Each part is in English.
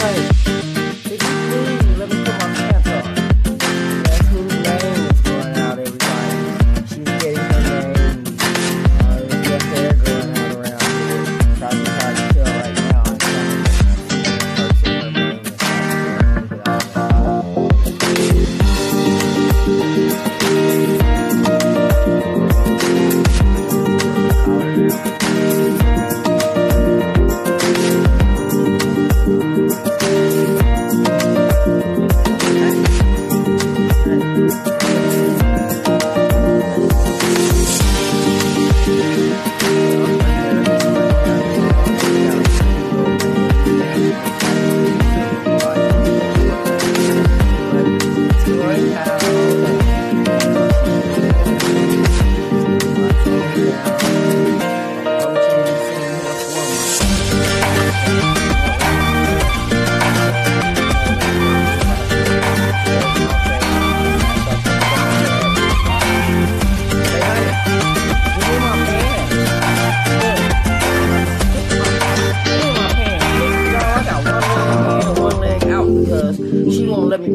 away.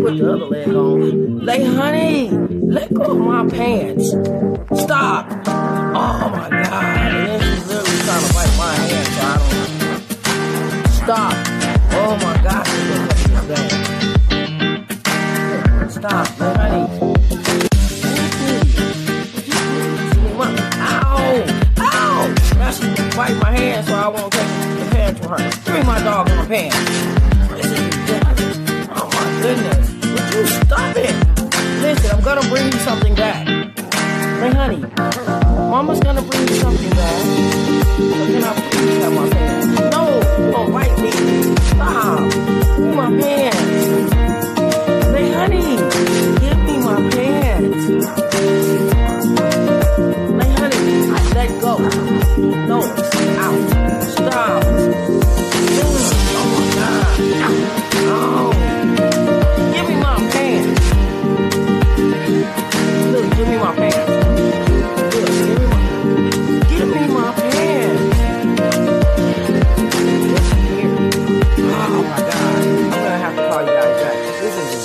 put the other leg on. Like, honey, let go of my pants. Stop. Oh my God. And then she's literally trying to wipe my hand so I don't. Stop. Oh my God. This Stop, honey. Ow! Ow! Now she bite my hand so I won't take the pants from her. Give me my dog in my pants. Oh my goodness stop it? Listen, I'm gonna bring you something back. Hey, honey, Mama's gonna bring you something back. So can I please have my pants? No, you won't bite me. Stop. Give me my pants. Hey, honey, give me my pants. Hey, honey, I let go. No, out. Stop.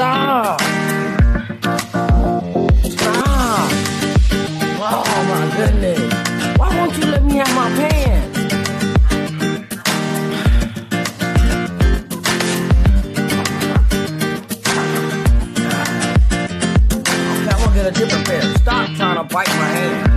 Stop. Stop. Oh my goodness. Why won't you let me have my pants? I'm gonna get a different pair. Stop trying to bite my hand.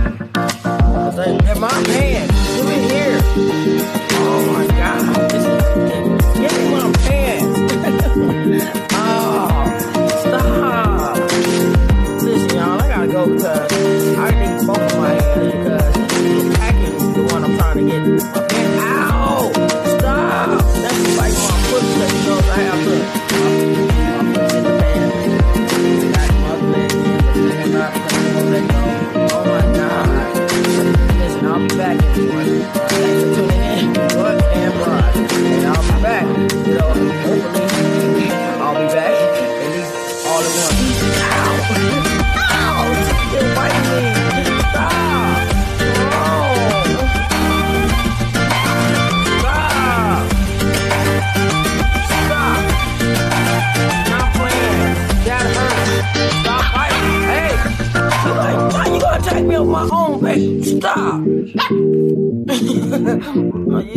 Stop. you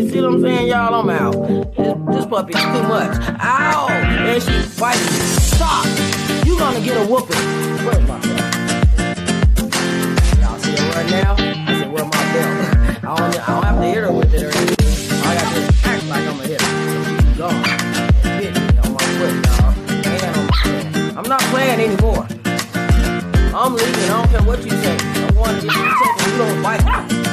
see what I'm saying, y'all? I'm out. This, this puppy's too much. Ow! And she's biting. Stop. You gonna get a whooping. Where's my belt? Y'all see her right now? I said, where's my belt? I don't, I don't have to hit her with it or anything. I got to act like I'm a hit her. She's gone. Hit me on my foot, I'm not playing anymore. I'm leaving. I don't care what you say one, two, three, take a little bite.